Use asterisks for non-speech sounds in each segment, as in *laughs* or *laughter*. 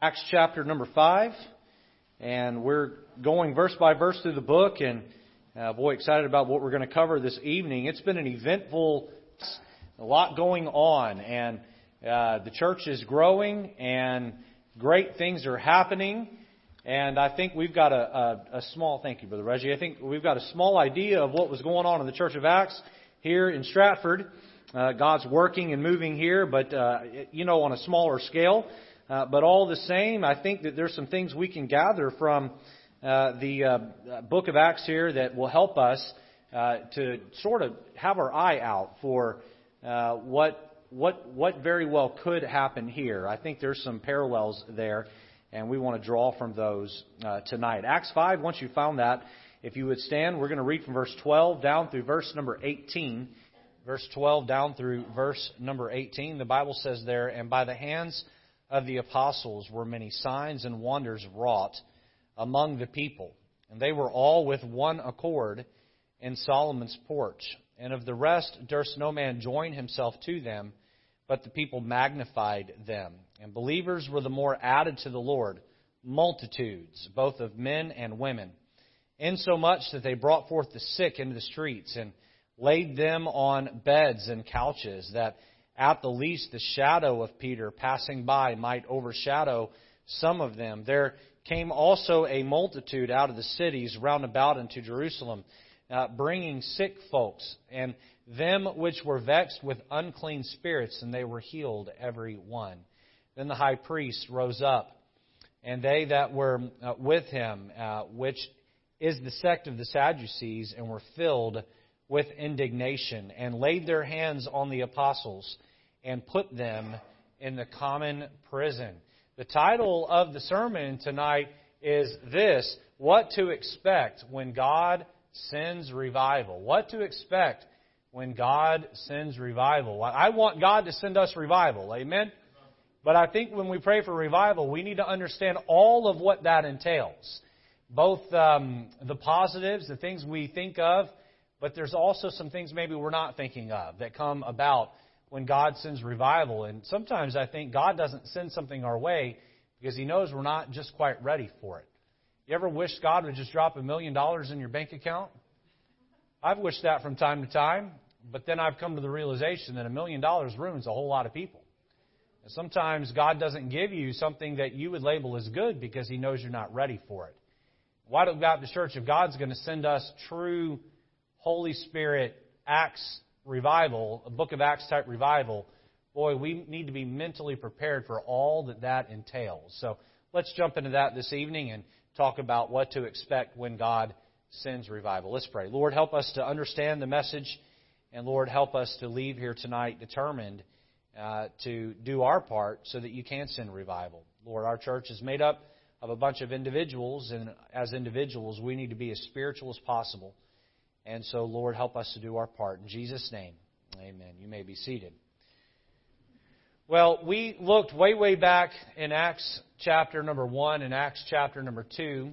Acts chapter number 5, and we're going verse by verse through the book, and uh, boy, excited about what we're going to cover this evening. It's been an eventful, a lot going on, and uh, the church is growing, and great things are happening. And I think we've got a, a, a small, thank you, Brother Reggie. I think we've got a small idea of what was going on in the Church of Acts here in Stratford. Uh, God's working and moving here, but, uh, you know, on a smaller scale. Uh, but all the same, I think that there's some things we can gather from uh, the uh, book of Acts here that will help us uh, to sort of have our eye out for uh, what what what very well could happen here. I think there's some parallels there, and we want to draw from those tonight. Acts five. Once you found that, if you would stand, we're going to read from verse 12 down through verse number 18. Verse 12 down through verse number 18. The Bible says there, and by the hands of the apostles were many signs and wonders wrought among the people. And they were all with one accord in Solomon's porch. And of the rest durst no man join himself to them, but the people magnified them. And believers were the more added to the Lord, multitudes, both of men and women, insomuch that they brought forth the sick into the streets and laid them on beds and couches, that at the least the shadow of Peter passing by might overshadow some of them. There came also a multitude out of the cities round about into Jerusalem, uh, bringing sick folks, and them which were vexed with unclean spirits, and they were healed every one. Then the high priest rose up, and they that were uh, with him, uh, which is the sect of the Sadducees, and were filled with indignation, and laid their hands on the apostles and put them in the common prison. The title of the sermon tonight is this What to Expect When God Sends Revival. What to expect when God sends revival. I want God to send us revival. Amen? But I think when we pray for revival, we need to understand all of what that entails. Both um, the positives, the things we think of, but there's also some things maybe we're not thinking of that come about when God sends revival. And sometimes I think God doesn't send something our way because He knows we're not just quite ready for it. You ever wish God would just drop a million dollars in your bank account? I've wished that from time to time, but then I've come to the realization that a million dollars ruins a whole lot of people. And sometimes God doesn't give you something that you would label as good because He knows you're not ready for it. White Oak Baptist Church, if God's going to send us true Holy Spirit Acts revival, a book of Acts type revival, boy, we need to be mentally prepared for all that that entails. So let's jump into that this evening and talk about what to expect when God sends revival. Let's pray. Lord, help us to understand the message, and Lord, help us to leave here tonight determined uh, to do our part so that you can send revival. Lord, our church is made up of a bunch of individuals, and as individuals, we need to be as spiritual as possible. And so, Lord, help us to do our part. In Jesus' name, amen. You may be seated. Well, we looked way, way back in Acts chapter number 1 and Acts chapter number 2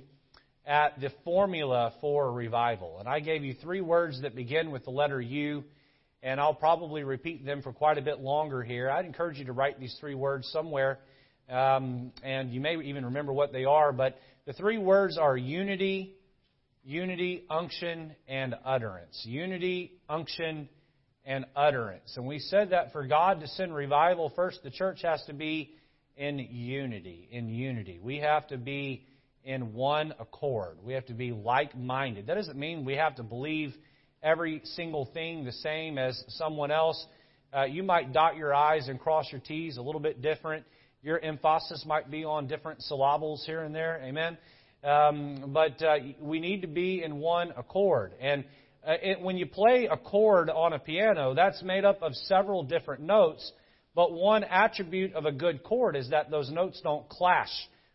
at the formula for revival. And I gave you three words that begin with the letter U, and I'll probably repeat them for quite a bit longer here. I'd encourage you to write these three words somewhere, um, and you may even remember what they are. But the three words are unity, unity, unction, and utterance. Unity, unction, and utterance. And we said that for God to send revival, first the church has to be in unity. In unity. We have to be in one accord. We have to be like minded. That doesn't mean we have to believe every single thing the same as someone else. Uh, you might dot your I's and cross your T's a little bit different. Your emphasis might be on different syllables here and there. Amen. Um, but uh, we need to be in one accord. And uh, it, when you play a chord on a piano, that's made up of several different notes. But one attribute of a good chord is that those notes don't clash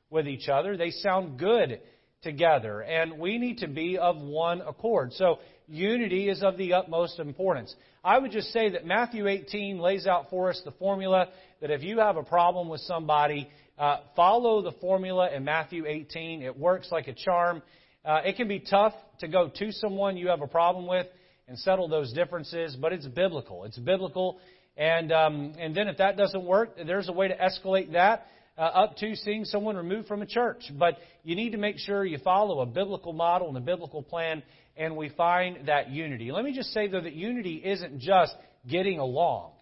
with each other. They sound good together. And we need to be of one accord. So unity is of the utmost importance. I would just say that Matthew 18 lays out for us the formula that if you have a problem with somebody, uh, follow the formula in Matthew 18. It works like a charm. Uh, it can be tough to go to someone you have a problem with and settle those differences, but it's biblical. It's biblical. And, um, and then if that doesn't work, there's a way to escalate that. uh, up to seeing someone removed from a church. But you need to make sure you follow a biblical model and a biblical plan, and we find that unity. Let me just say, though, that unity isn't just getting along.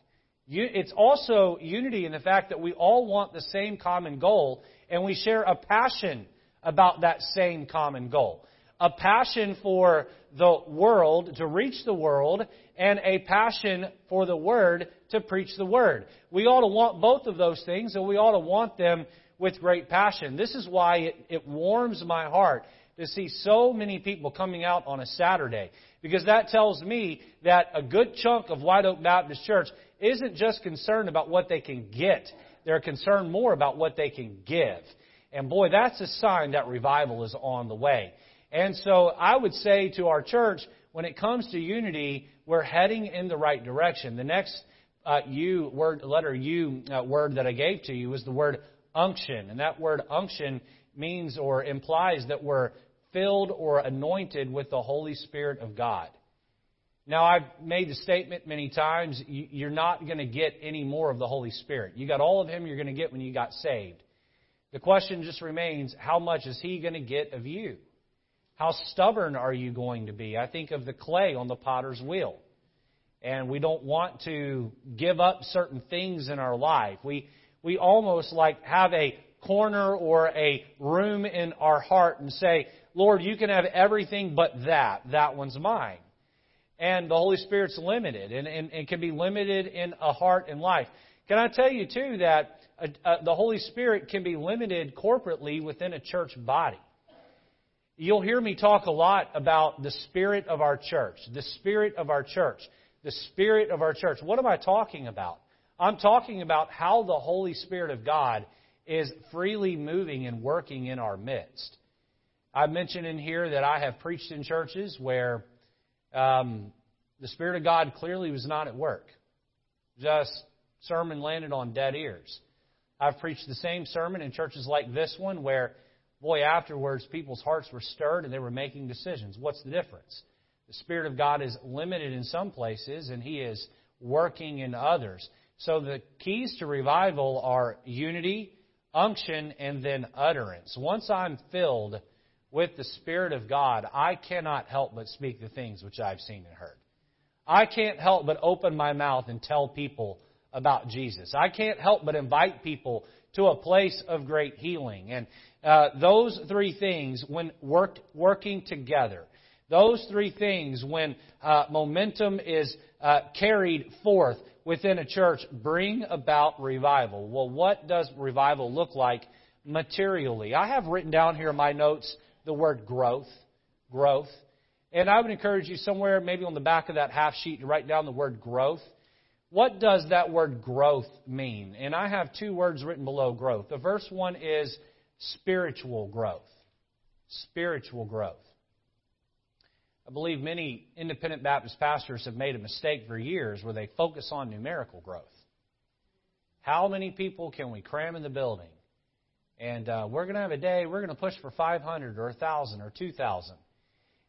It's also unity in the fact that we all want the same common goal, and we share a passion about that same common goal. A passion for the world, to reach the world, and a passion for the Word to preach the Word. We ought to want both of those things, and we ought to want them with great passion. This is why it, it warms my heart to see so many people coming out on a Saturday. Because that tells me that a good chunk of White Oak Baptist Church isn't just concerned about what they can get, they're concerned more about what they can give. And boy, that's a sign that revival is on the way. And so I would say to our church, when it comes to unity, we're heading in the right direction. The next uh, U word, letter U uh, word that I gave to you was the word unction, and that word unction means or implies that we're filled or anointed with the Holy Spirit of God. Now, I've made the statement many times you're not going to get any more of the Holy Spirit. You got all of Him you're going to get when you got saved. The question just remains how much is He going to get of you? How stubborn are you going to be? I think of the clay on the potter's wheel. And we don't want to give up certain things in our life. We, we almost like have a corner or a room in our heart and say, Lord, you can have everything but that. That one's mine. And the Holy Spirit's limited and, and, and can be limited in a heart and life. Can I tell you, too, that uh, uh, the Holy Spirit can be limited corporately within a church body? You'll hear me talk a lot about the spirit of our church, the spirit of our church, the spirit of our church. What am I talking about? I'm talking about how the Holy Spirit of God is freely moving and working in our midst. I mentioned in here that I have preached in churches where um, the Spirit of God clearly was not at work. Just sermon landed on dead ears. I've preached the same sermon in churches like this one where Boy, afterwards, people's hearts were stirred and they were making decisions. What's the difference? The Spirit of God is limited in some places and He is working in others. So the keys to revival are unity, unction, and then utterance. Once I'm filled with the Spirit of God, I cannot help but speak the things which I've seen and heard. I can't help but open my mouth and tell people about Jesus. I can't help but invite people to a place of great healing. And uh, those three things, when worked, working together, those three things, when uh, momentum is uh, carried forth within a church, bring about revival. Well, what does revival look like materially? I have written down here in my notes the word growth. Growth. And I would encourage you somewhere, maybe on the back of that half sheet, to write down the word growth. What does that word growth mean? And I have two words written below growth. The first one is spiritual growth. Spiritual growth. I believe many independent Baptist pastors have made a mistake for years where they focus on numerical growth. How many people can we cram in the building? And uh, we're going to have a day, we're going to push for 500 or 1,000 or 2,000.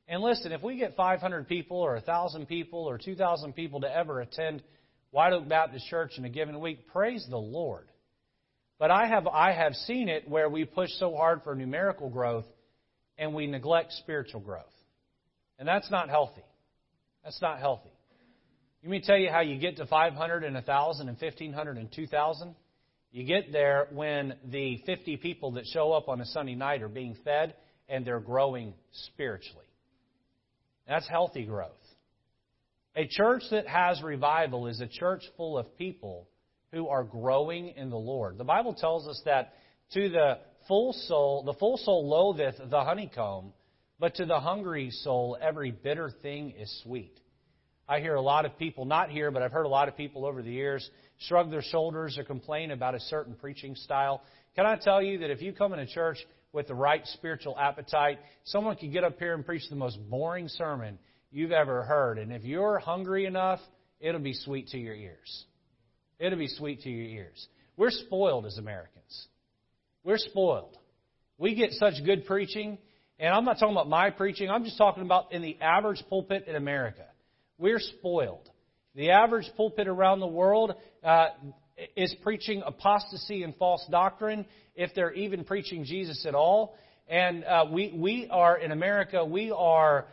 And listen, if we get 500 people or 1,000 people or 2,000 people to ever attend White Oak Baptist Church in a given week, praise the Lord. But I have, I have seen it where we push so hard for numerical growth and we neglect spiritual growth. And that's not healthy. That's not healthy. Let me tell you how you get to 500 and 1,000 and 1,500 and 2,000. You get there when the 50 people that show up on a Sunday night are being fed and they're growing spiritually. That's healthy growth. A church that has revival is a church full of people who are growing in the Lord. The Bible tells us that to the full soul, the full soul loatheth the honeycomb, but to the hungry soul every bitter thing is sweet. I hear a lot of people, not here, but I've heard a lot of people over the years shrug their shoulders or complain about a certain preaching style. Can I tell you that if you come in a church with the right spiritual appetite, someone can get up here and preach the most boring sermon you've ever heard. And if you're hungry enough, it'll be sweet to your ears. It'll be sweet to your ears. We're spoiled as Americans. We're spoiled. We get such good preaching, and I'm not talking about my preaching, I'm just talking about in the average pulpit in America. We're spoiled. The average pulpit around the world, uh, is preaching apostasy and false doctrine, if they're even preaching Jesus at all. And uh, we, we are, in America, we are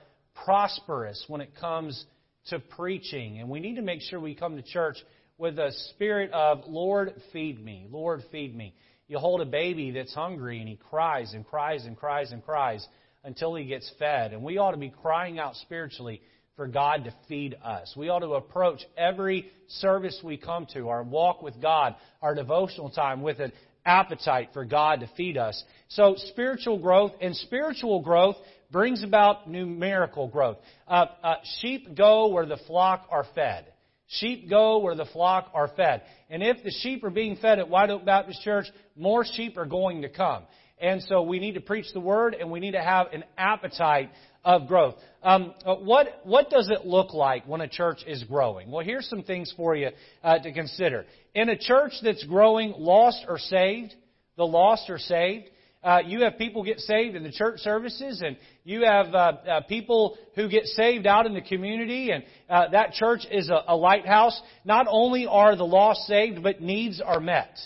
prosperous when it comes to preaching. And we need to make sure we come to church with a spirit of, Lord, feed me. Lord, feed me. You hold a baby that's hungry and he cries and cries and cries and cries until he gets fed. And we ought to be crying out spiritually for God to feed us. We ought to approach every service we come to, our walk with God, our devotional time, with an appetite for God to feed us. So spiritual growth and spiritual growth brings about numerical growth. Uh, uh, sheep go where the flock are fed. Sheep go where the flock are fed. And if the sheep are being fed at White Oak Baptist Church, more sheep are going to come. And so we need to preach the word and we need to have an appetite of growth. Um, uh, what, what does it look like when a church is growing? Well, here's some things for you uh, to consider. In a church that's growing, lost or saved, the lost are saved. Uh, you have people get saved in the church services, and you have uh, uh, people who get saved out in the community, and uh, that church is a, a lighthouse. Not only are the lost saved, but needs are met.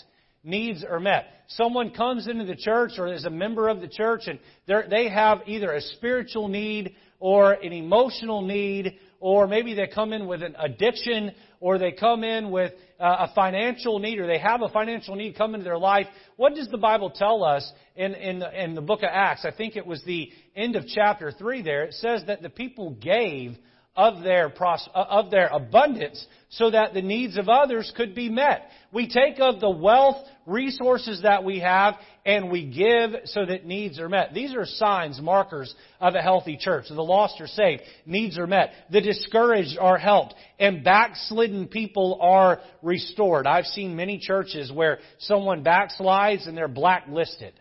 Needs are met. Someone comes into the church or is a member of the church, and they have either a spiritual need or an emotional need, or maybe they come in with an addiction, or they come in with uh, a financial need, or they have a financial need come into their life. What does the Bible tell us in, in, the, in the book of Acts? I think it was the end of chapter 3 there. It says that the people gave of their, of their abundance so that the needs of others could be met. We take of the wealth, resources that we have, and we give so that needs are met. These are signs, markers of a healthy church. The lost are saved, needs are met, the discouraged are helped, and backslidden people are restored. I've seen many churches where someone backslides and they're blacklisted.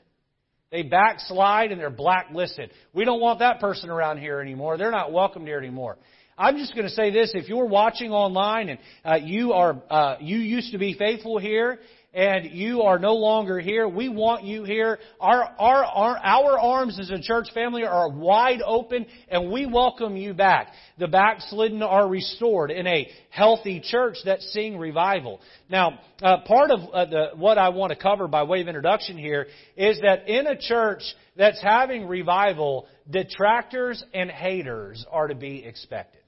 They backslide and they're blacklisted. We don't want that person around here anymore. They're not welcomed here anymore. I'm just going to say this: if you're watching online and uh, you are uh, you used to be faithful here and you are no longer here, we want you here. Our, our, our, our arms as a church family are wide open and we welcome you back. The backslidden are restored in a healthy church that's seeing revival. Now, uh, part of uh, the, what I want to cover by way of introduction here is that in a church that's having revival, detractors and haters are to be expected.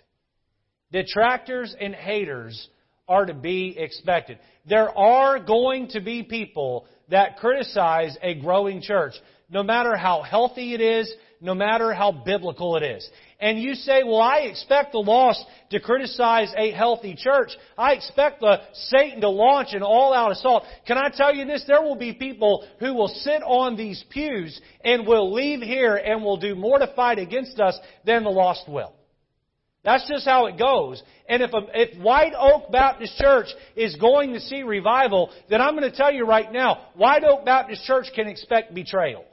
Detractors and haters are to be expected. There are going to be people that criticize a growing church, no matter how healthy it is, no matter how biblical it is. And you say, well, I expect the lost to criticize a healthy church. I expect the Satan to launch an all-out assault. Can I tell you this? There will be people who will sit on these pews and will leave here and will do more to fight against us than the lost will. That's just how it goes. And if, a, if White Oak Baptist Church is going to see revival, then I'm going to tell you right now, White Oak Baptist Church can expect betrayal.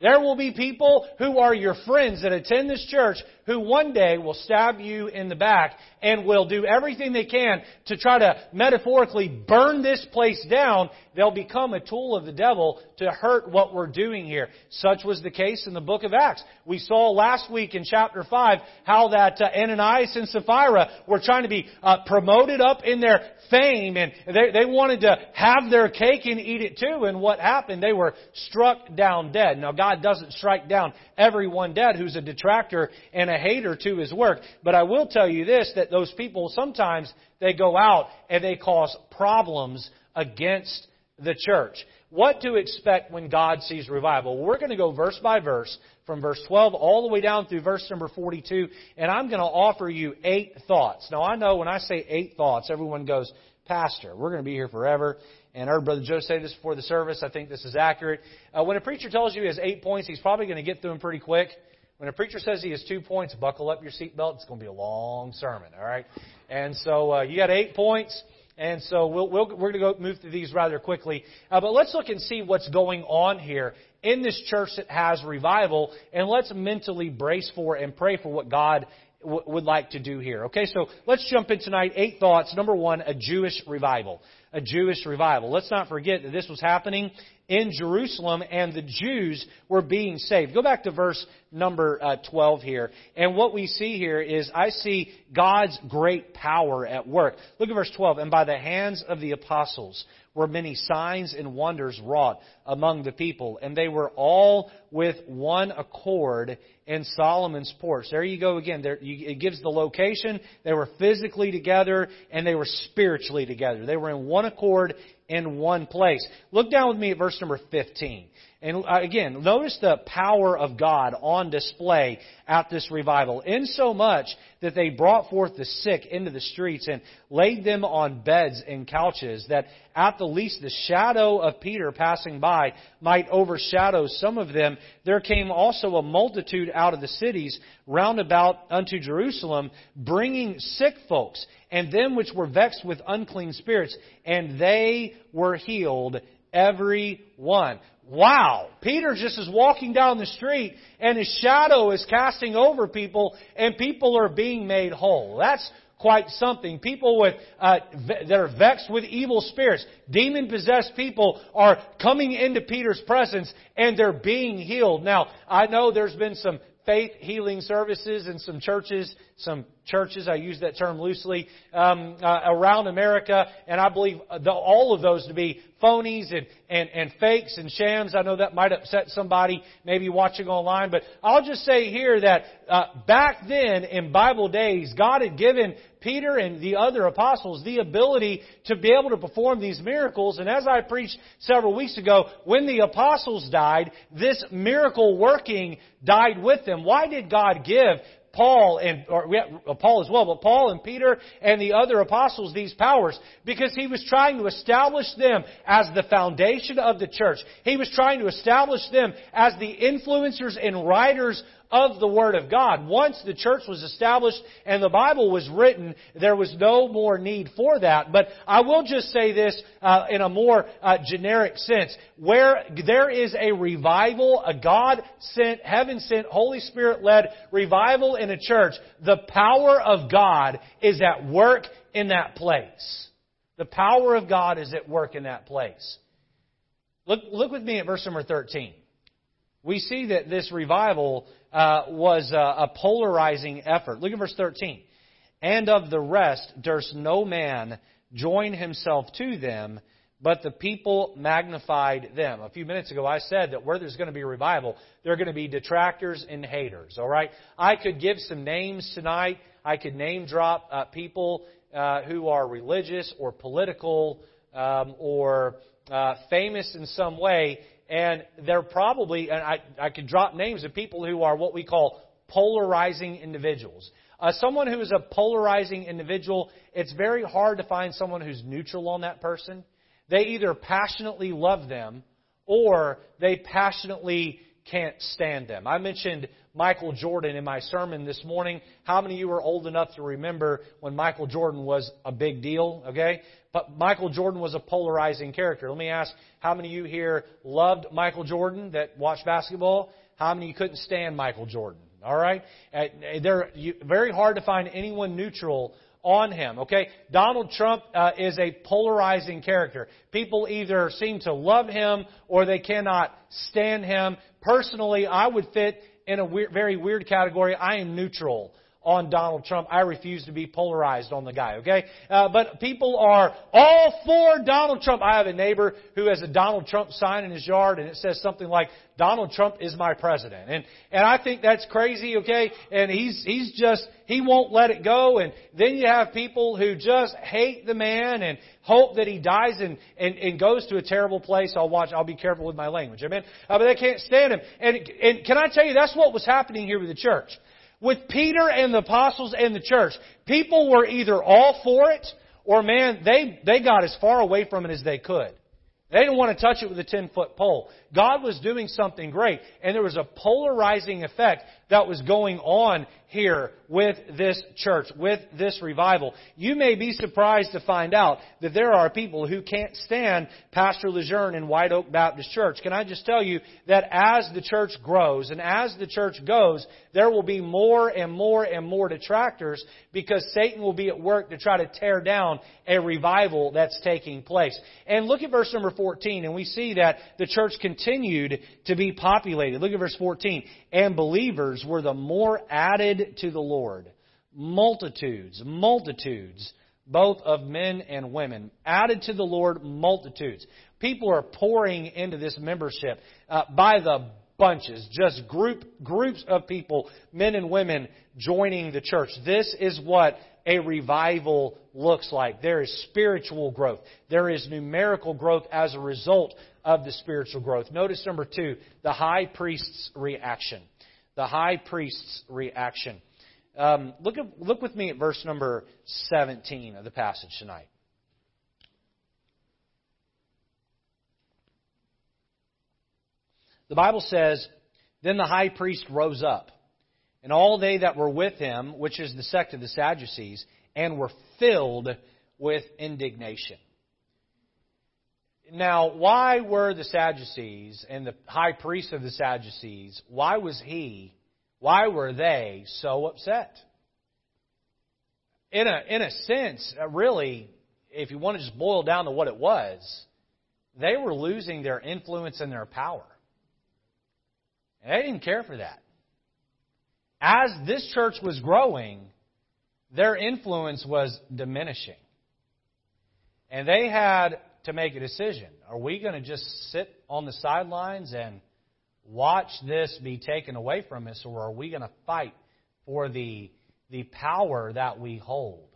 There will be people who are your friends that attend this church who one day will stab you in the back and will do everything they can to try to metaphorically burn this place down. They'll become a tool of the devil to hurt what we're doing here. Such was the case in the book of Acts. We saw last week in chapter 5 how that uh, Ananias and Sapphira were trying to be uh, promoted up in their fame and they, they wanted to have their cake and eat it too. And what happened? They were struck down dead. Now God doesn't strike down everyone dead who's a detractor and a hater to his work. But I will tell you this, that those people sometimes they go out and they cause problems against the church. What to expect when God sees revival? We're going to go verse by verse from verse 12 all the way down through verse number 42, and I'm going to offer you eight thoughts. Now, I know when I say eight thoughts, everyone goes, Pastor, we're going to be here forever. And I heard Brother Joe say this before the service. I think this is accurate. Uh, when a preacher tells you he has eight points, he's probably going to get through them pretty quick. When a preacher says he has two points, buckle up your seatbelt. It's going to be a long sermon, all right? And so uh, you got eight points. And so we'll, we we are going to go move through these rather quickly. Uh, but let's look and see what's going on here in this church that has revival, and let's mentally brace for and pray for what God w- would like to do here. Okay, so let's jump in tonight. Eight thoughts. Number one, a Jewish revival. A Jewish revival. Let's not forget that this was happening in Jerusalem and the Jews were being saved. Go back to verse number uh, 12 here. And what we see here is I see God's great power at work. Look at verse 12. And by the hands of the apostles were many signs and wonders wrought among the people, and they were all with one accord in Solomon's porch. There you go again. There, you, it gives the location. They were physically together and they were spiritually together. They were in one accord in one place. Look down with me at verse number 15. And uh, again, notice the power of God on display at this revival. In so much that they brought forth the sick into the streets and laid them on beds and couches, that at the least the shadow of Peter passing by might overshadow some of them. There came also a multitude out of the cities round about unto Jerusalem, bringing sick folks, and them which were vexed with unclean spirits, and they were healed every one. Wow. Peter just is walking down the street and his shadow is casting over people and people are being made whole. That's quite something. People with, uh, that are vexed with evil spirits, demon possessed people are coming into Peter's presence and they're being healed. Now, I know there's been some faith healing services in some churches, some churches, I use that term loosely, um, uh, around America, and I believe the, all of those to be phonies and, and, and fakes and shams. I know that might upset somebody maybe watching online, but I'll just say here that uh, back then in Bible days, God had given Peter and the other apostles the ability to be able to perform these miracles. And as I preached several weeks ago, when the apostles died, this miracle working died with them. Why did God give Paul and or uh, Paul as well, but Paul and Peter and the other apostles these powers because he was trying to establish them as the foundation of the church. He was trying to establish them as the influencers and writers of the Word of God. Once the church was established and the Bible was written, there was no more need for that. But I will just say this uh, in a more uh, generic sense. Where there is a revival, a God sent, heaven sent, Holy Spirit led revival in a church, the power of God is at work in that place. The power of God is at work in that place. Look, look with me at verse number 13 we see that this revival uh, was a, a polarizing effort. Look at verse 13. And of the rest durst no man join himself to them, but the people magnified them. A few minutes ago, I said that where there's going to be revival, there are going to be detractors and haters. All right, I could give some names tonight. I could name drop uh, people uh, who are religious or political um, or uh, famous in some way, and they're probably, and I, I could drop names of people who are what we call polarizing individuals. Uh, someone who is a polarizing individual, it's very hard to find someone who's neutral on that person. They either passionately love them or they passionately can't stand them. I mentioned Michael Jordan in my sermon this morning. How many of you are old enough to remember when Michael Jordan was a big deal? Okay? But Michael Jordan was a polarizing character. Let me ask, how many of you here loved Michael Jordan that watched basketball? How many couldn't stand Michael Jordan? All right? They're very hard to find anyone neutral on him. Okay, Donald Trump uh, is a polarizing character. People either seem to love him or they cannot stand him. Personally, I would fit in a weird, very weird category. I am neutral on Donald Trump. I refuse to be polarized on the guy, okay? Uh, but people are all for Donald Trump. I have a neighbor who has a Donald Trump sign in his yard and it says something like, Donald Trump is my president. And, and I think that's crazy, okay? And he's, he's just, he won't let it go. And then you have people who just hate the man and hope that he dies and, and, and goes to a terrible place. I'll watch, I'll be careful with my language. Amen? Uh, but they can't stand him. And, and can I tell you, that's what was happening here with the church with Peter and the apostles and the church, people were either all for it or man, they, they got as far away from it as they could. They didn't want to touch it with a 10 foot pole. God was doing something great, and there was a polarizing effect that was going on here with this church, with this revival. You may be surprised to find out that there are people who can't stand Pastor Lejeune in White Oak Baptist Church. Can I just tell you that as the church grows and as the church goes, there will be more and more and more detractors because Satan will be at work to try to tear down a revival that's taking place. And look at verse number 14, and we see that the church continued to be populated. Look at verse 14. And believers were the more added to the Lord. Multitudes, multitudes, both of men and women. Added to the Lord, multitudes. People are pouring into this membership uh, by the bunches, just group groups of people, men and women joining the church. This is what a revival looks like. There is spiritual growth. There is numerical growth as a result of the spiritual growth. Notice number two, the high priest's reaction. The high priest's reaction. Um, look, at, look with me at verse number 17 of the passage tonight. The Bible says, Then the high priest rose up, and all they that were with him, which is the sect of the Sadducees, and were filled with indignation. Now, why were the Sadducees and the high priest of the Sadducees, why was he, why were they so upset? In a, in a sense, uh, really, if you want to just boil down to what it was, they were losing their influence and their power. And they didn't care for that. As this church was growing, their influence was diminishing. And they had to make a decision. Are we going to just sit on the sidelines and watch this be taken away from us, or are we going to fight for the, the power that we hold?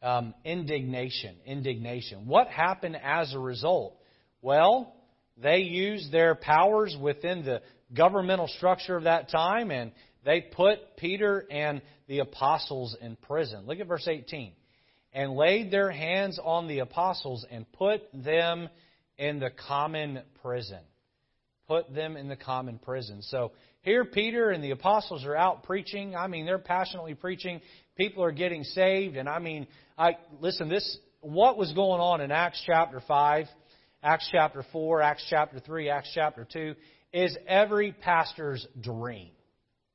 Um, indignation, indignation. What happened as a result? Well, they used their powers within the governmental structure of that time, and they put Peter and the apostles in prison. Look at verse 18. And laid their hands on the apostles and put them in the common prison. Put them in the common prison. So here Peter and the apostles are out preaching. I mean, they're passionately preaching. People are getting saved. And I mean, I listen, this what was going on in Acts chapter 5, Acts chapter 4, Acts chapter 3, Acts chapter 2 is every pastor's dream.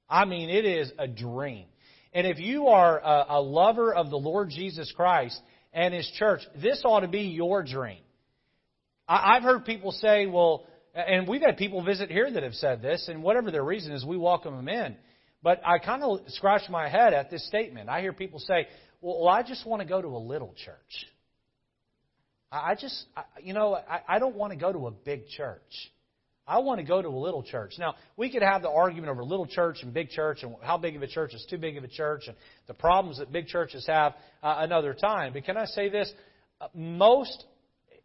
I mean, it is a dream. And if you are a, a lover of the Lord Jesus Christ and His church, this ought to be your dream. I, I've heard people say, well, and we've had people visit here that have said this, and whatever their reason is, we welcome them in. But I kind of scratch my head at this statement. I hear people say, well, I just want to go to a little church. I just, you know, I don't want to go to a big church. I want to go to a little church. Now, we could have the argument over little church and big church and how big of a church is too big of a church and the problems that big churches have uh, another time. But can I say this? Uh, most,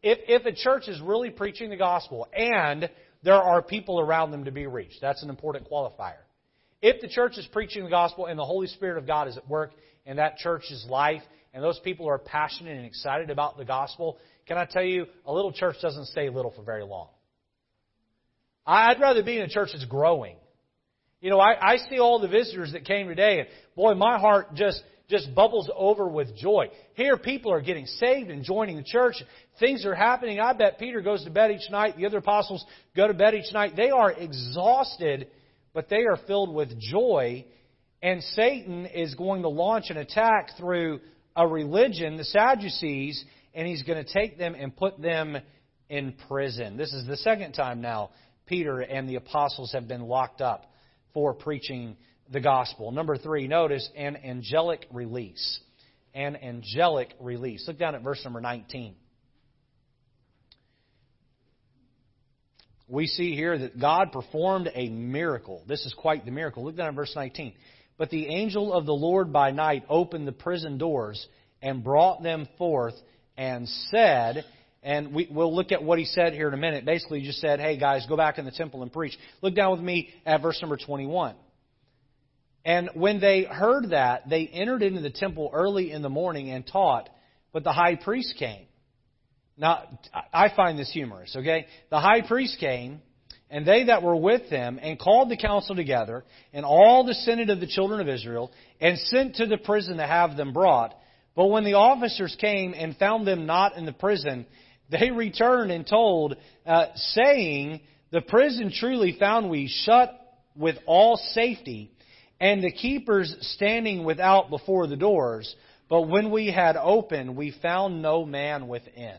if, if a church is really preaching the gospel and there are people around them to be reached, that's an important qualifier. If the church is preaching the gospel and the Holy Spirit of God is at work in that church's life and those people are passionate and excited about the gospel, can I tell you, a little church doesn't stay little for very long. I'd rather be in a church that's growing. You know, I, I see all the visitors that came today, and boy, my heart just just bubbles over with joy. Here, people are getting saved and joining the church. Things are happening. I bet Peter goes to bed each night. The other apostles go to bed each night. They are exhausted, but they are filled with joy. And Satan is going to launch an attack through a religion, the Sadducees, and he's going to take them and put them in prison. This is the second time now Peter and the apostles have been locked up for preaching the gospel. Number three, notice an angelic release. An angelic release. Look down at verse number 19. We see here that God performed a miracle. This is quite the miracle. Look down at verse 19. But the angel of the Lord by night opened the prison doors and brought them forth and said, and we, will look at what he said here in a minute. Basically, he just said, hey guys, go back in the temple and preach. Look down with me at verse number 21. And when they heard that, they entered into the temple early in the morning and taught, but the high priest came. Now, I find this humorous, okay? The high priest came, and they that were with them, and called the council together, and all the senate of the children of Israel, and sent to the prison to have them brought. But when the officers came and found them not in the prison, they returned and told, uh, saying, The prison truly found we shut with all safety, and the keepers standing without before the doors. But when we had opened, we found no man within.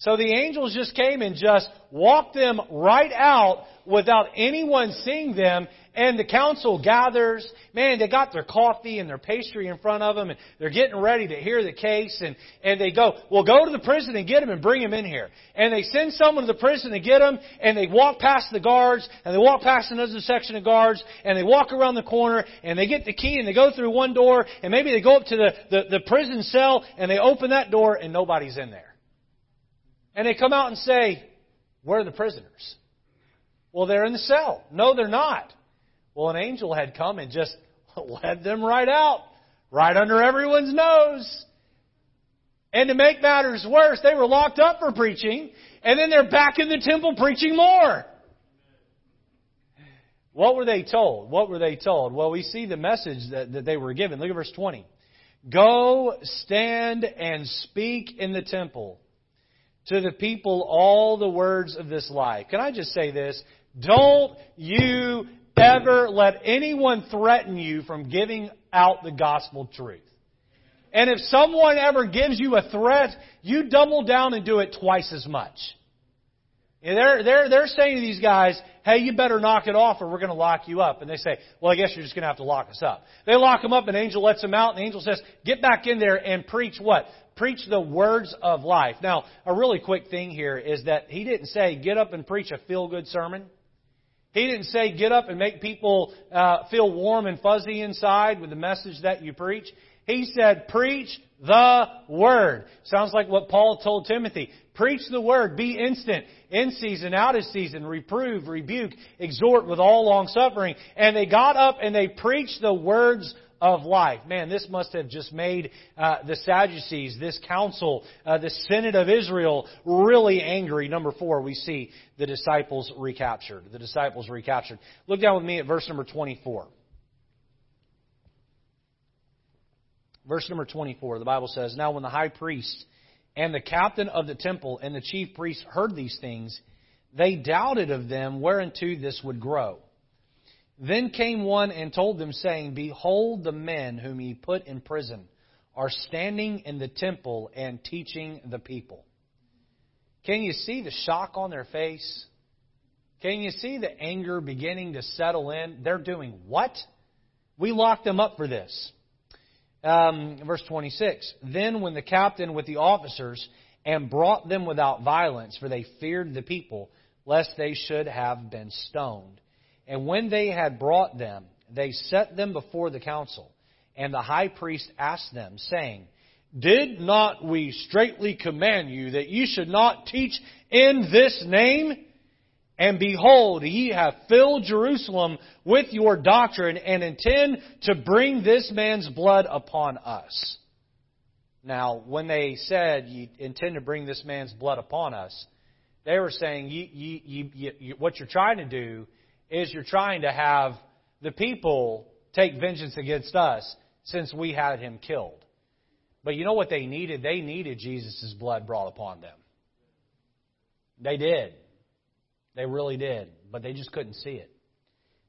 So the angels just came and just walked them right out without anyone seeing them. And the council gathers. Man, they got their coffee and their pastry in front of them, and they're getting ready to hear the case. And, and they go, well, go to the prison and get him and bring him in here. And they send someone to the prison to get him, and they walk past the guards, and they walk past another section of guards, and they walk around the corner, and they get the key, and they go through one door, and maybe they go up to the, the, the prison cell, and they open that door, and nobody's in there. And they come out and say, Where are the prisoners? Well, they're in the cell. No, they're not. Well, an angel had come and just *laughs* led them right out, right under everyone's nose. And to make matters worse, they were locked up for preaching, and then they're back in the temple preaching more. What were they told? What were they told? Well, we see the message that, that they were given. Look at verse 20. Go stand and speak in the temple to the people all the words of this life. Can I just say this? Don't you ever let anyone threaten you from giving out the gospel truth. And if someone ever gives you a threat, you double down and do it twice as much. And they're, they're, they're saying to these guys, hey, you better knock it off or we're going to lock you up. And they say, well, I guess you're just going to have to lock us up. They lock them up, and angel lets them out, and the angel says, get back in there and preach what? Preach the words of life. Now, a really quick thing here is that he didn't say, get up and preach a feel good sermon. He didn't say, get up and make people uh, feel warm and fuzzy inside with the message that you preach. He said, preach the word. Sounds like what Paul told Timothy. Preach the word. Be instant. In season, out of season. Reprove, rebuke, exhort with all long suffering. And they got up and they preached the words of life. Man, this must have just made uh, the Sadducees, this council, uh, the Senate of Israel, really angry. Number four, we see the disciples recaptured. The disciples recaptured. Look down with me at verse number 24. Verse number 24, the Bible says, Now when the high priest and the captain of the temple and the chief priests heard these things, they doubted of them whereunto this would grow. Then came one and told them, saying, Behold, the men whom ye put in prison are standing in the temple and teaching the people. Can you see the shock on their face? Can you see the anger beginning to settle in? They're doing what? We locked them up for this. Um, verse 26. Then when the captain with the officers and brought them without violence, for they feared the people, lest they should have been stoned. And when they had brought them, they set them before the council. And the high priest asked them, saying, Did not we straitly command you that ye should not teach in this name? And behold, ye have filled Jerusalem with your doctrine and intend to bring this man's blood upon us. Now, when they said, Ye intend to bring this man's blood upon us, they were saying, you, you, you, what you're trying to do is you're trying to have the people take vengeance against us since we had him killed. But you know what they needed? They needed Jesus' blood brought upon them. They did. They really did. But they just couldn't see it.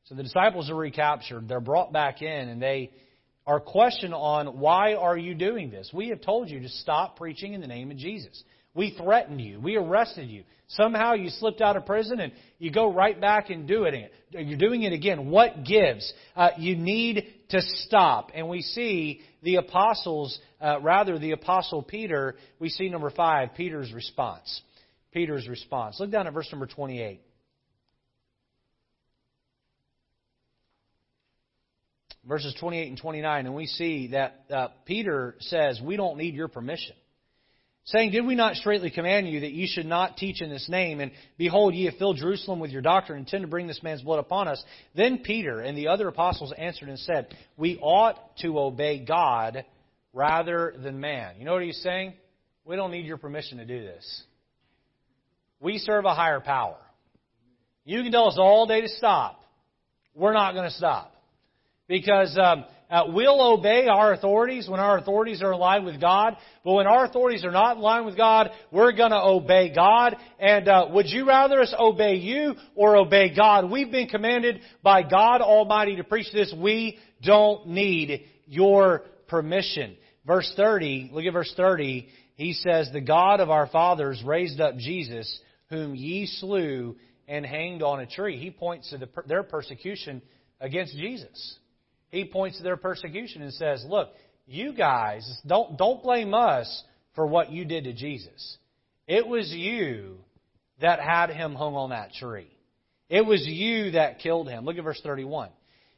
So the disciples are recaptured. They're brought back in and they are questioned on why are you doing this? We have told you to stop preaching in the name of Jesus. We threatened you. We arrested you. Somehow you slipped out of prison and you go right back and do it. Again. You're doing it again. What gives? Uh, you need to stop. And we see the apostles, uh, rather the apostle Peter, we see number five, Peter's response. Peter's response. Look down at verse number 28. Verses 28 and 29, and we see that uh, Peter says, We don't need your permission saying, Did we not straitly command you that ye should not teach in this name? And behold, ye have filled Jerusalem with your doctrine, intend to bring this man's blood upon us. Then Peter and the other apostles answered and said, We ought to obey God rather than man. You know what he's saying? We don't need your permission to do this. We serve a higher power. You can tell us all day to stop. We're not going to stop. Because um, uh, we'll obey our authorities when our authorities are line with God. But when our authorities are not in line with God, we're going to obey God. And uh, would you rather us obey you or obey God? We've been commanded by God Almighty to preach this. We don't need your permission. Verse 30, look at verse 30. he says, The God of our fathers raised up Jesus, whom ye slew and hanged on a tree. He points to the, their persecution against Jesus. He points to their persecution and says, Look, you guys, don't, don't blame us for what you did to Jesus. It was you that had him hung on that tree. It was you that killed him. Look at verse 31.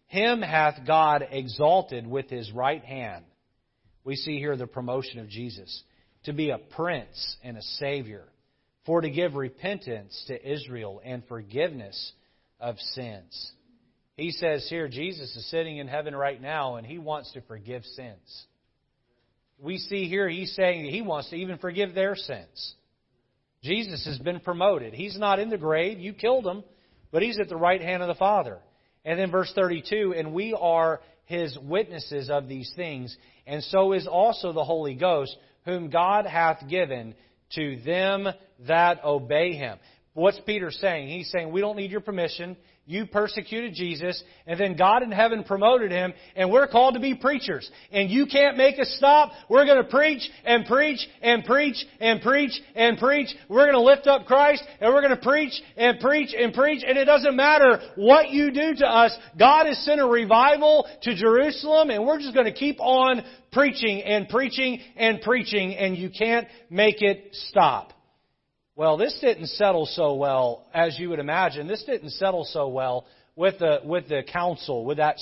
Him hath God exalted with his right hand. We see here the promotion of Jesus to be a prince and a savior, for to give repentance to Israel and forgiveness of sins. He says here, Jesus is sitting in heaven right now and he wants to forgive sins. We see here he's saying that he wants to even forgive their sins. Jesus has been promoted. He's not in the grave. You killed him, but he's at the right hand of the Father. And then verse 32, and we are his witnesses of these things, and so is also the Holy Ghost, whom God hath given to them that obey him. What's Peter saying? He's saying, we don't need your permission. You persecuted Jesus, and then God in heaven promoted him, and we're called to be preachers. And you can't make us stop. We're going to preach and preach and preach and preach and preach. We're going to lift up Christ, and we're going to preach and preach and preach, and it doesn't matter what you do to us. God has sent a revival to Jerusalem, and we're just going to keep on preaching and preaching and preaching, and you can't make it stop. Well, this didn't settle so well as you would imagine. This didn't settle so well with the with the council, with that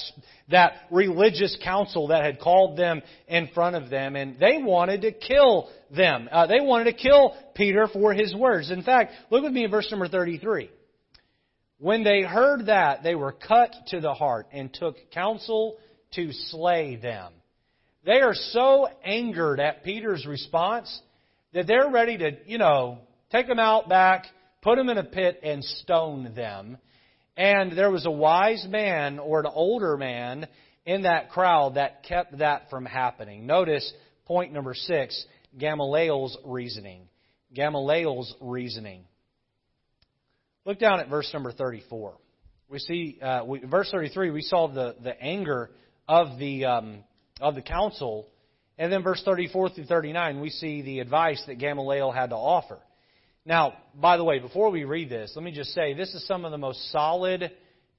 that religious council that had called them in front of them, and they wanted to kill them. Uh, they wanted to kill Peter for his words. In fact, look with me in verse number thirty-three. When they heard that, they were cut to the heart and took counsel to slay them. They are so angered at Peter's response that they're ready to, you know, Take them out back, put them in a pit, and stone them. And there was a wise man or an older man in that crowd that kept that from happening. Notice point number six Gamaliel's reasoning. Gamaliel's reasoning. Look down at verse number 34. We see, uh, we, verse 33, we saw the, the anger of the, um, of the council. And then verse 34 through 39, we see the advice that Gamaliel had to offer. Now, by the way, before we read this, let me just say this is some of the most solid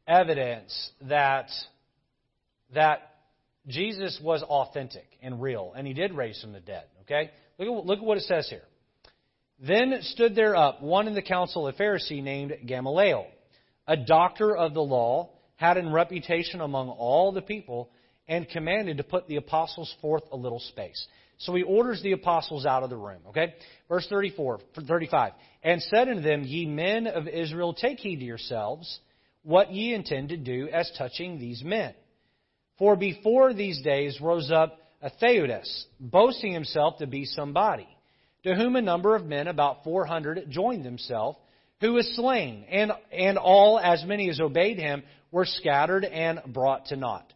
evidence that that Jesus was authentic and real, and he did raise from the dead. Okay? Look at, look at what it says here. Then stood there up one in the council, a Pharisee named Gamaliel, a doctor of the law, had in reputation among all the people, and commanded to put the apostles forth a little space. So he orders the apostles out of the room. Okay? Verse 34, 35. And said unto them, Ye men of Israel, take heed to yourselves what ye intend to do as touching these men. For before these days rose up a Theudas, boasting himself to be somebody, to whom a number of men, about four hundred, joined themselves, who was slain, and, and all, as many as obeyed him, were scattered and brought to naught.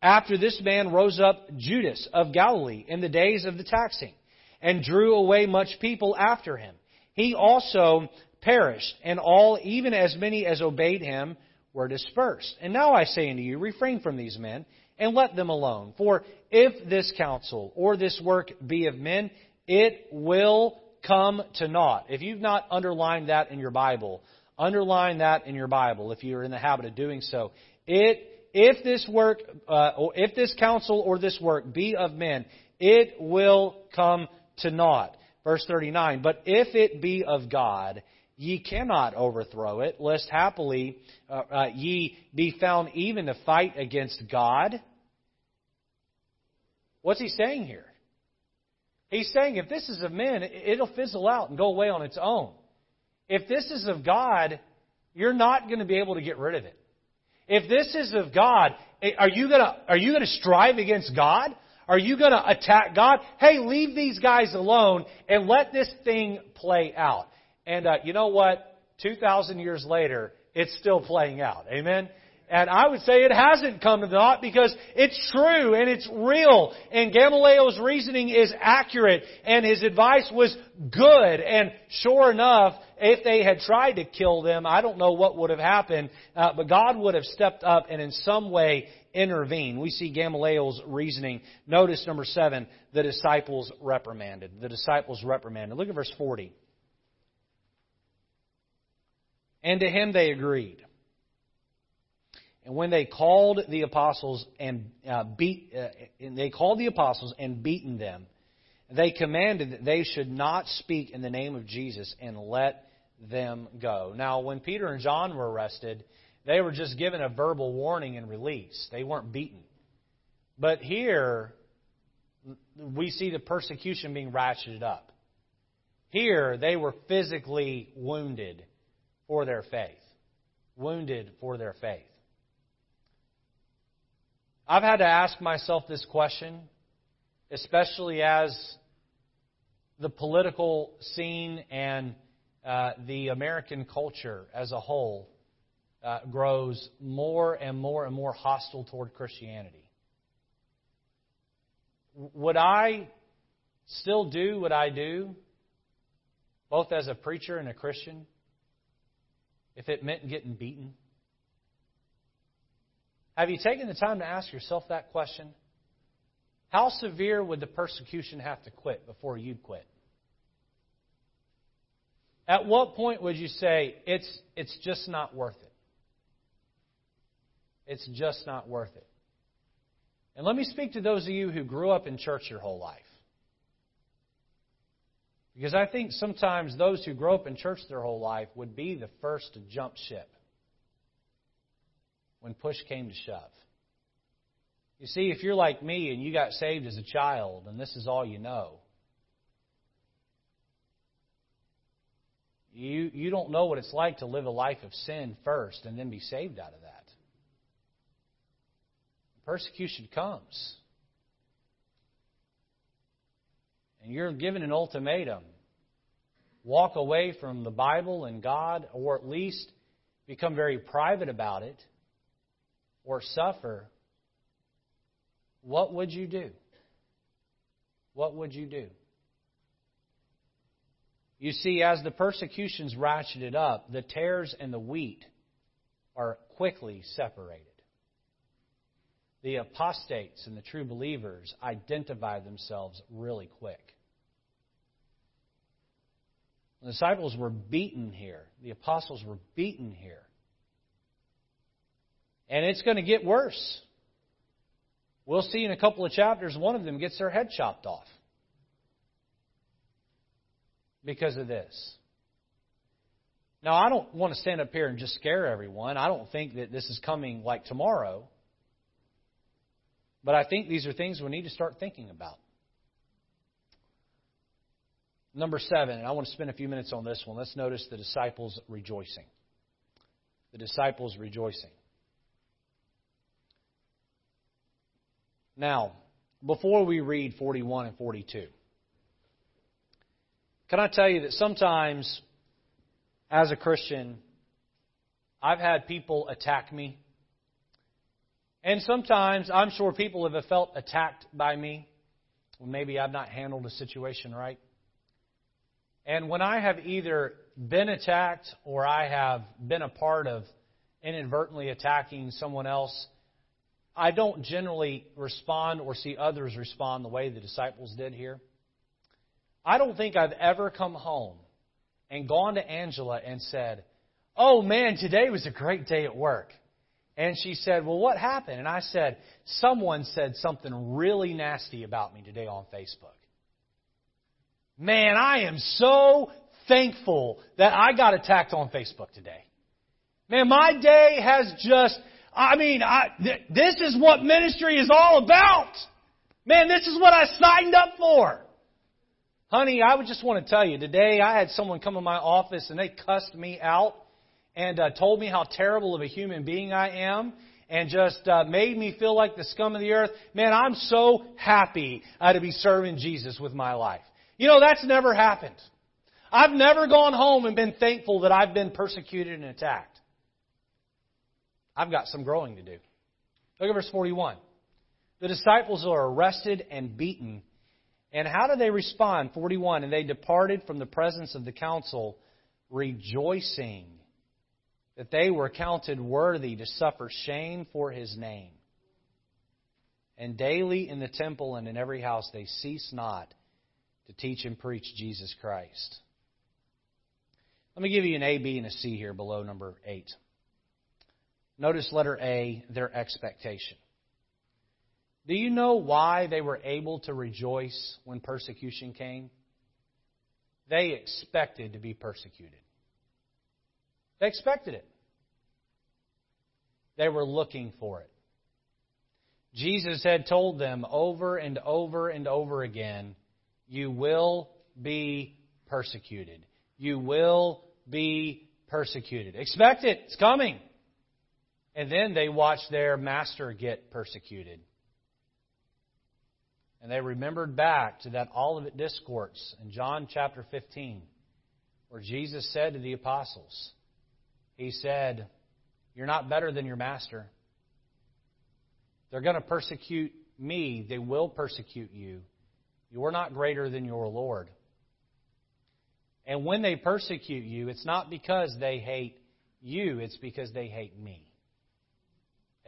After this man rose up Judas of Galilee in the days of the taxing, and drew away much people after him. He also perished, and all, even as many as obeyed him, were dispersed. And now I say unto you, refrain from these men, and let them alone. For if this counsel or this work be of men, it will come to naught. If you've not underlined that in your Bible, underline that in your Bible if you're in the habit of doing so. It if this work, uh, if this counsel or this work be of men, it will come to naught. Verse 39, but if it be of God, ye cannot overthrow it, lest happily uh, uh, ye be found even to fight against God. What's he saying here? He's saying if this is of men, it'll fizzle out and go away on its own. If this is of God, you're not going to be able to get rid of it. If this is of God, eh, are you gonna are you gonna strive against God? Are you gonna attack God? Hey, leave these guys alone and let this thing play out. And uh, you know what? Two thousand years later, it's still playing out. Amen. And I would say it hasn't come to naught because it's true and it's real. And Gamaliel's reasoning is accurate and his advice was good. And sure enough, if they had tried to kill them, I don't know what would have happened, uh, but God would have stepped up and in some way intervened. We see Gamaliel's reasoning. Notice number seven, the disciples reprimanded. The disciples reprimanded. Look at verse 40. And to him they agreed. And when they called the apostles and uh, beat, uh, and they called the apostles and beaten them, they commanded that they should not speak in the name of Jesus and let them go. Now, when Peter and John were arrested, they were just given a verbal warning and release. They weren't beaten. But here, we see the persecution being ratcheted up. Here, they were physically wounded for their faith. Wounded for their faith. I've had to ask myself this question, especially as the political scene and uh, the American culture as a whole uh, grows more and more and more hostile toward Christianity. Would I still do what I do, both as a preacher and a Christian, if it meant getting beaten? Have you taken the time to ask yourself that question? How severe would the persecution have to quit before you'd quit? At what point would you say, it's, it's just not worth it? It's just not worth it. And let me speak to those of you who grew up in church your whole life. Because I think sometimes those who grow up in church their whole life would be the first to jump ship when push came to shove. You see, if you're like me and you got saved as a child and this is all you know, you, you don't know what it's like to live a life of sin first and then be saved out of that. Persecution comes. And you're given an ultimatum walk away from the Bible and God, or at least become very private about it or suffer, what would you do? What would you do? You see, as the persecutions ratcheted up, the tares and the wheat are quickly separated. The apostates and the true believers identify themselves really quick. The disciples were beaten here. The apostles were beaten here. And it's going to get worse. We'll see in a couple of chapters, one of them gets their head chopped off because of this. Now, I don't want to stand up here and just scare everyone. I don't think that this is coming like tomorrow. But I think these are things we need to start thinking about. Number seven, and I want to spend a few minutes on this one. Let's notice the disciples rejoicing. The disciples rejoicing. Now, before we read 41 and 42, can I tell you that sometimes, as a Christian, I've had people attack me. And sometimes I'm sure people have felt attacked by me. Maybe I've not handled a situation right. And when I have either been attacked or I have been a part of inadvertently attacking someone else, I don't generally respond or see others respond the way the disciples did here. I don't think I've ever come home and gone to Angela and said, Oh man, today was a great day at work. And she said, Well, what happened? And I said, Someone said something really nasty about me today on Facebook. Man, I am so thankful that I got attacked on Facebook today. Man, my day has just I mean, I, th- this is what ministry is all about. Man, this is what I signed up for. Honey, I would just want to tell you, today I had someone come in my office and they cussed me out and uh, told me how terrible of a human being I am and just uh, made me feel like the scum of the earth. Man, I'm so happy uh, to be serving Jesus with my life. You know, that's never happened. I've never gone home and been thankful that I've been persecuted and attacked. I've got some growing to do. Look at verse 41. The disciples are arrested and beaten. And how do they respond? 41. And they departed from the presence of the council, rejoicing that they were counted worthy to suffer shame for his name. And daily in the temple and in every house they cease not to teach and preach Jesus Christ. Let me give you an A, B, and a C here below number 8. Notice letter A, their expectation. Do you know why they were able to rejoice when persecution came? They expected to be persecuted. They expected it. They were looking for it. Jesus had told them over and over and over again, You will be persecuted. You will be persecuted. Expect it. It's coming. And then they watched their master get persecuted. And they remembered back to that Olivet Discourse in John chapter 15, where Jesus said to the apostles, He said, You're not better than your master. They're going to persecute me, they will persecute you. You're not greater than your Lord. And when they persecute you, it's not because they hate you, it's because they hate me.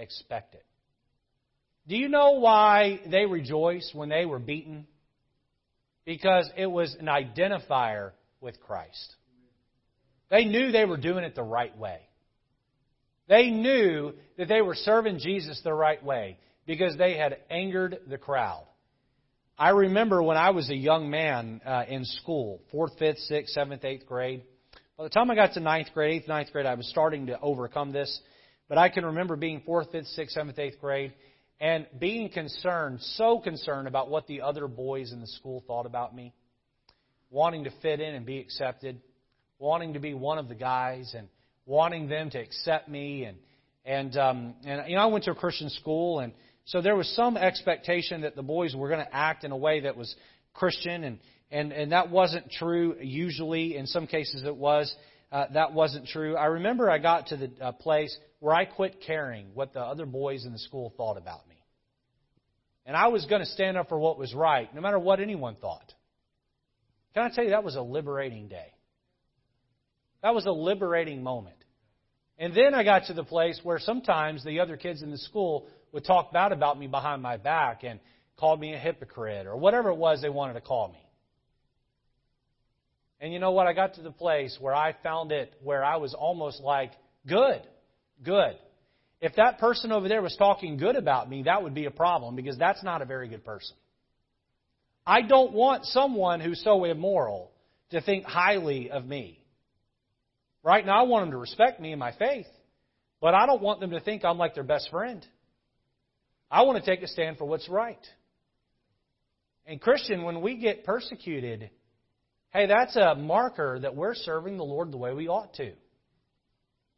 Expect it. Do you know why they rejoiced when they were beaten? Because it was an identifier with Christ. They knew they were doing it the right way. They knew that they were serving Jesus the right way because they had angered the crowd. I remember when I was a young man uh, in school, fourth, fifth, sixth, seventh, eighth grade. By the time I got to ninth grade, eighth, ninth grade, I was starting to overcome this. But I can remember being fourth, fifth, sixth, seventh, eighth grade, and being concerned, so concerned about what the other boys in the school thought about me, wanting to fit in and be accepted, wanting to be one of the guys, and wanting them to accept me. And and um, and you know, I went to a Christian school, and so there was some expectation that the boys were going to act in a way that was Christian, and and and that wasn't true. Usually, in some cases, it was. Uh, that wasn't true. I remember I got to the uh, place where I quit caring what the other boys in the school thought about me. And I was going to stand up for what was right, no matter what anyone thought. Can I tell you, that was a liberating day. That was a liberating moment. And then I got to the place where sometimes the other kids in the school would talk bad about me behind my back and call me a hypocrite or whatever it was they wanted to call me. And you know what? I got to the place where I found it where I was almost like, good, good. If that person over there was talking good about me, that would be a problem because that's not a very good person. I don't want someone who's so immoral to think highly of me. Right now, I want them to respect me and my faith, but I don't want them to think I'm like their best friend. I want to take a stand for what's right. And, Christian, when we get persecuted, hey, that's a marker that we're serving the Lord the way we ought to.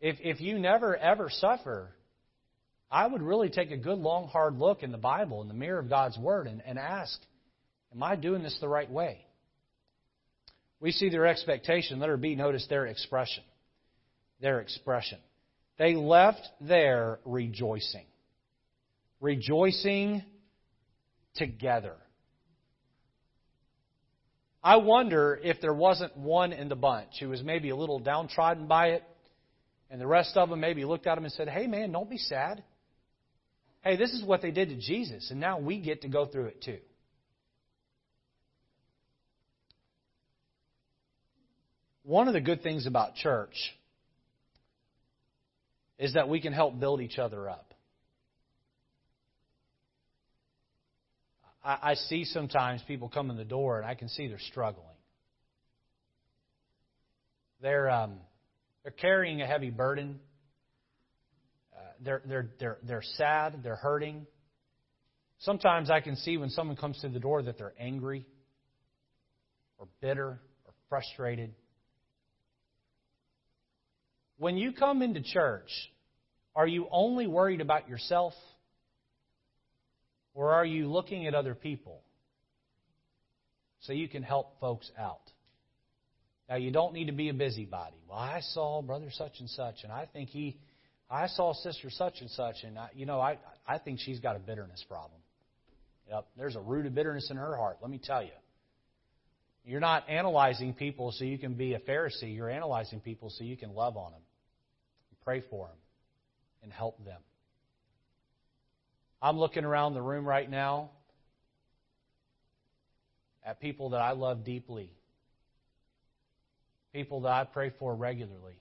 If, if you never, ever suffer, I would really take a good, long, hard look in the Bible, in the mirror of God's Word, and, and ask, Am I doing this the right way? We see their expectation. Let her be notice their expression. Their expression. They left there rejoicing. Rejoicing together. I wonder if there wasn't one in the bunch who was maybe a little downtrodden by it, and the rest of them maybe looked at him and said, Hey, man, don't be sad. Hey, this is what they did to Jesus, and now we get to go through it too. One of the good things about church is that we can help build each other up. I, I see sometimes people come in the door and I can see they're struggling. They're um, they're carrying a heavy burden they're, they're, they're, they're sad, they're hurting. Sometimes I can see when someone comes to the door that they're angry or bitter or frustrated. When you come into church, are you only worried about yourself? Or are you looking at other people so you can help folks out? Now, you don't need to be a busybody. Well, I saw brother such and such, and I think he I saw sister such and such, and I, you know, I I think she's got a bitterness problem. Yep, there's a root of bitterness in her heart. Let me tell you. You're not analyzing people so you can be a Pharisee. You're analyzing people so you can love on them, pray for them, and help them. I'm looking around the room right now at people that I love deeply, people that I pray for regularly.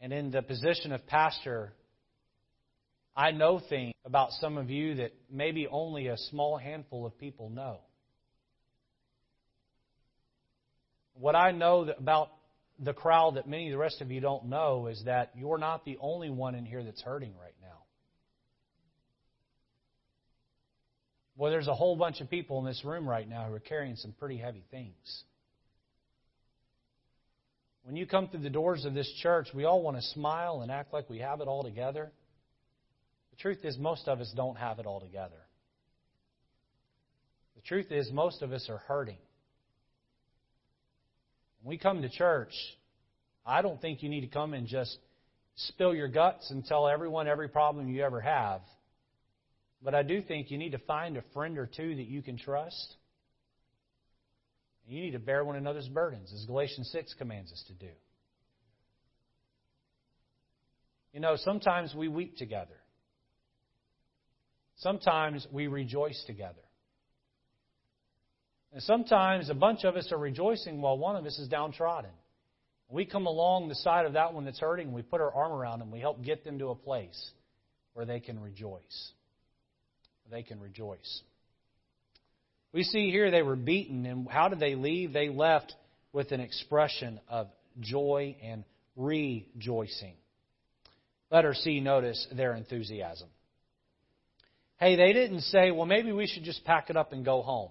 And in the position of pastor, I know things about some of you that maybe only a small handful of people know. What I know about the crowd that many of the rest of you don't know is that you're not the only one in here that's hurting right Well, there's a whole bunch of people in this room right now who are carrying some pretty heavy things. When you come through the doors of this church, we all want to smile and act like we have it all together. The truth is, most of us don't have it all together. The truth is, most of us are hurting. When we come to church, I don't think you need to come and just spill your guts and tell everyone every problem you ever have. But I do think you need to find a friend or two that you can trust you need to bear one another's burdens, as Galatians 6 commands us to do. You know, sometimes we weep together. Sometimes we rejoice together. And sometimes a bunch of us are rejoicing while one of us is downtrodden. We come along the side of that one that's hurting, and we put our arm around them. We help get them to a place where they can rejoice. They can rejoice. We see here they were beaten, and how did they leave? They left with an expression of joy and rejoicing. Letter C, notice their enthusiasm. Hey, they didn't say, well, maybe we should just pack it up and go home.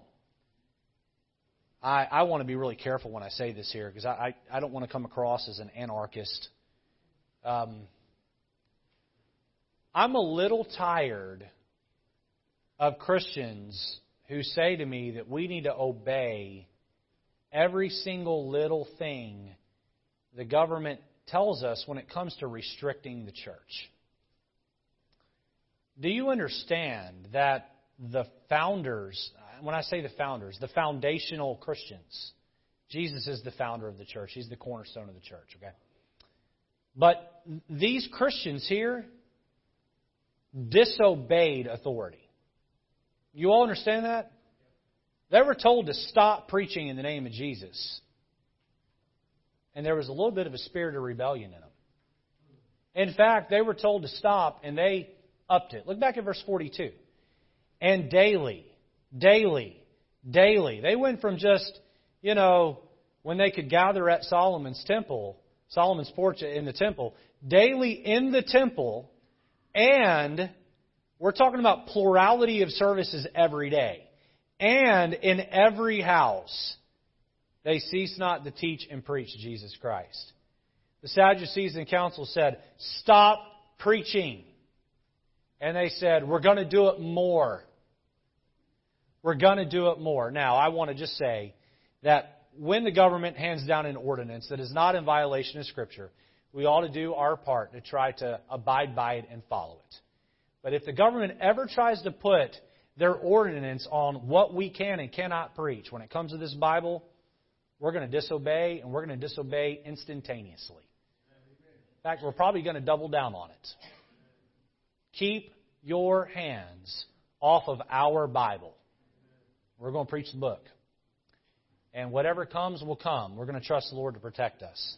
I, I want to be really careful when I say this here because I, I, I don't want to come across as an anarchist. Um, I'm a little tired of Christians who say to me that we need to obey every single little thing the government tells us when it comes to restricting the church. Do you understand that the founders, when I say the founders, the foundational Christians, Jesus is the founder of the church, He's the cornerstone of the church, okay? But these Christians here disobeyed authority. You all understand that? They were told to stop preaching in the name of Jesus. And there was a little bit of a spirit of rebellion in them. In fact, they were told to stop and they upped it. Look back at verse 42. And daily, daily, daily. They went from just, you know, when they could gather at Solomon's temple, Solomon's porch in the temple, daily in the temple, and we're talking about plurality of services every day. And in every house, they cease not to teach and preach Jesus Christ. The Sadducees and council said, Stop preaching. And they said, We're going to do it more. We're going to do it more. Now, I want to just say that when the government hands down an ordinance that is not in violation of Scripture, we ought to do our part to try to abide by it and follow it. But if the government ever tries to put their ordinance on what we can and cannot preach when it comes to this Bible, we're going to disobey, and we're going to disobey instantaneously. In fact, we're probably going to double down on it. Keep your hands off of our Bible. We're going to preach the book. And whatever comes will come. We're going to trust the Lord to protect us.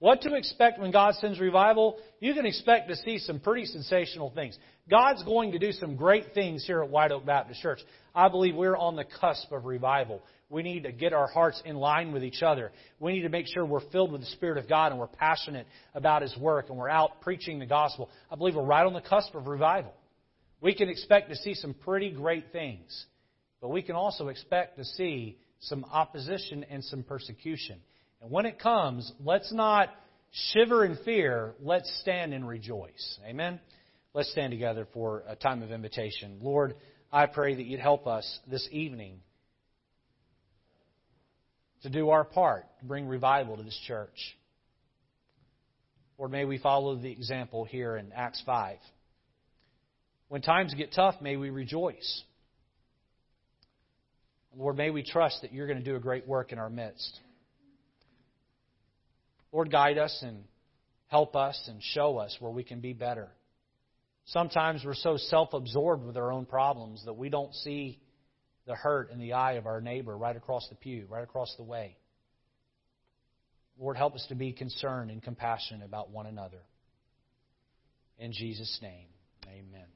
What to expect when God sends revival? You can expect to see some pretty sensational things. God's going to do some great things here at White Oak Baptist Church. I believe we're on the cusp of revival. We need to get our hearts in line with each other. We need to make sure we're filled with the Spirit of God and we're passionate about His work and we're out preaching the gospel. I believe we're right on the cusp of revival. We can expect to see some pretty great things, but we can also expect to see some opposition and some persecution. And when it comes, let's not shiver in fear. Let's stand and rejoice. Amen? Let's stand together for a time of invitation. Lord, I pray that you'd help us this evening to do our part to bring revival to this church. Lord, may we follow the example here in Acts 5. When times get tough, may we rejoice. Lord, may we trust that you're going to do a great work in our midst. Lord, guide us and help us and show us where we can be better. Sometimes we're so self absorbed with our own problems that we don't see the hurt in the eye of our neighbor right across the pew, right across the way. Lord, help us to be concerned and compassionate about one another. In Jesus' name, amen.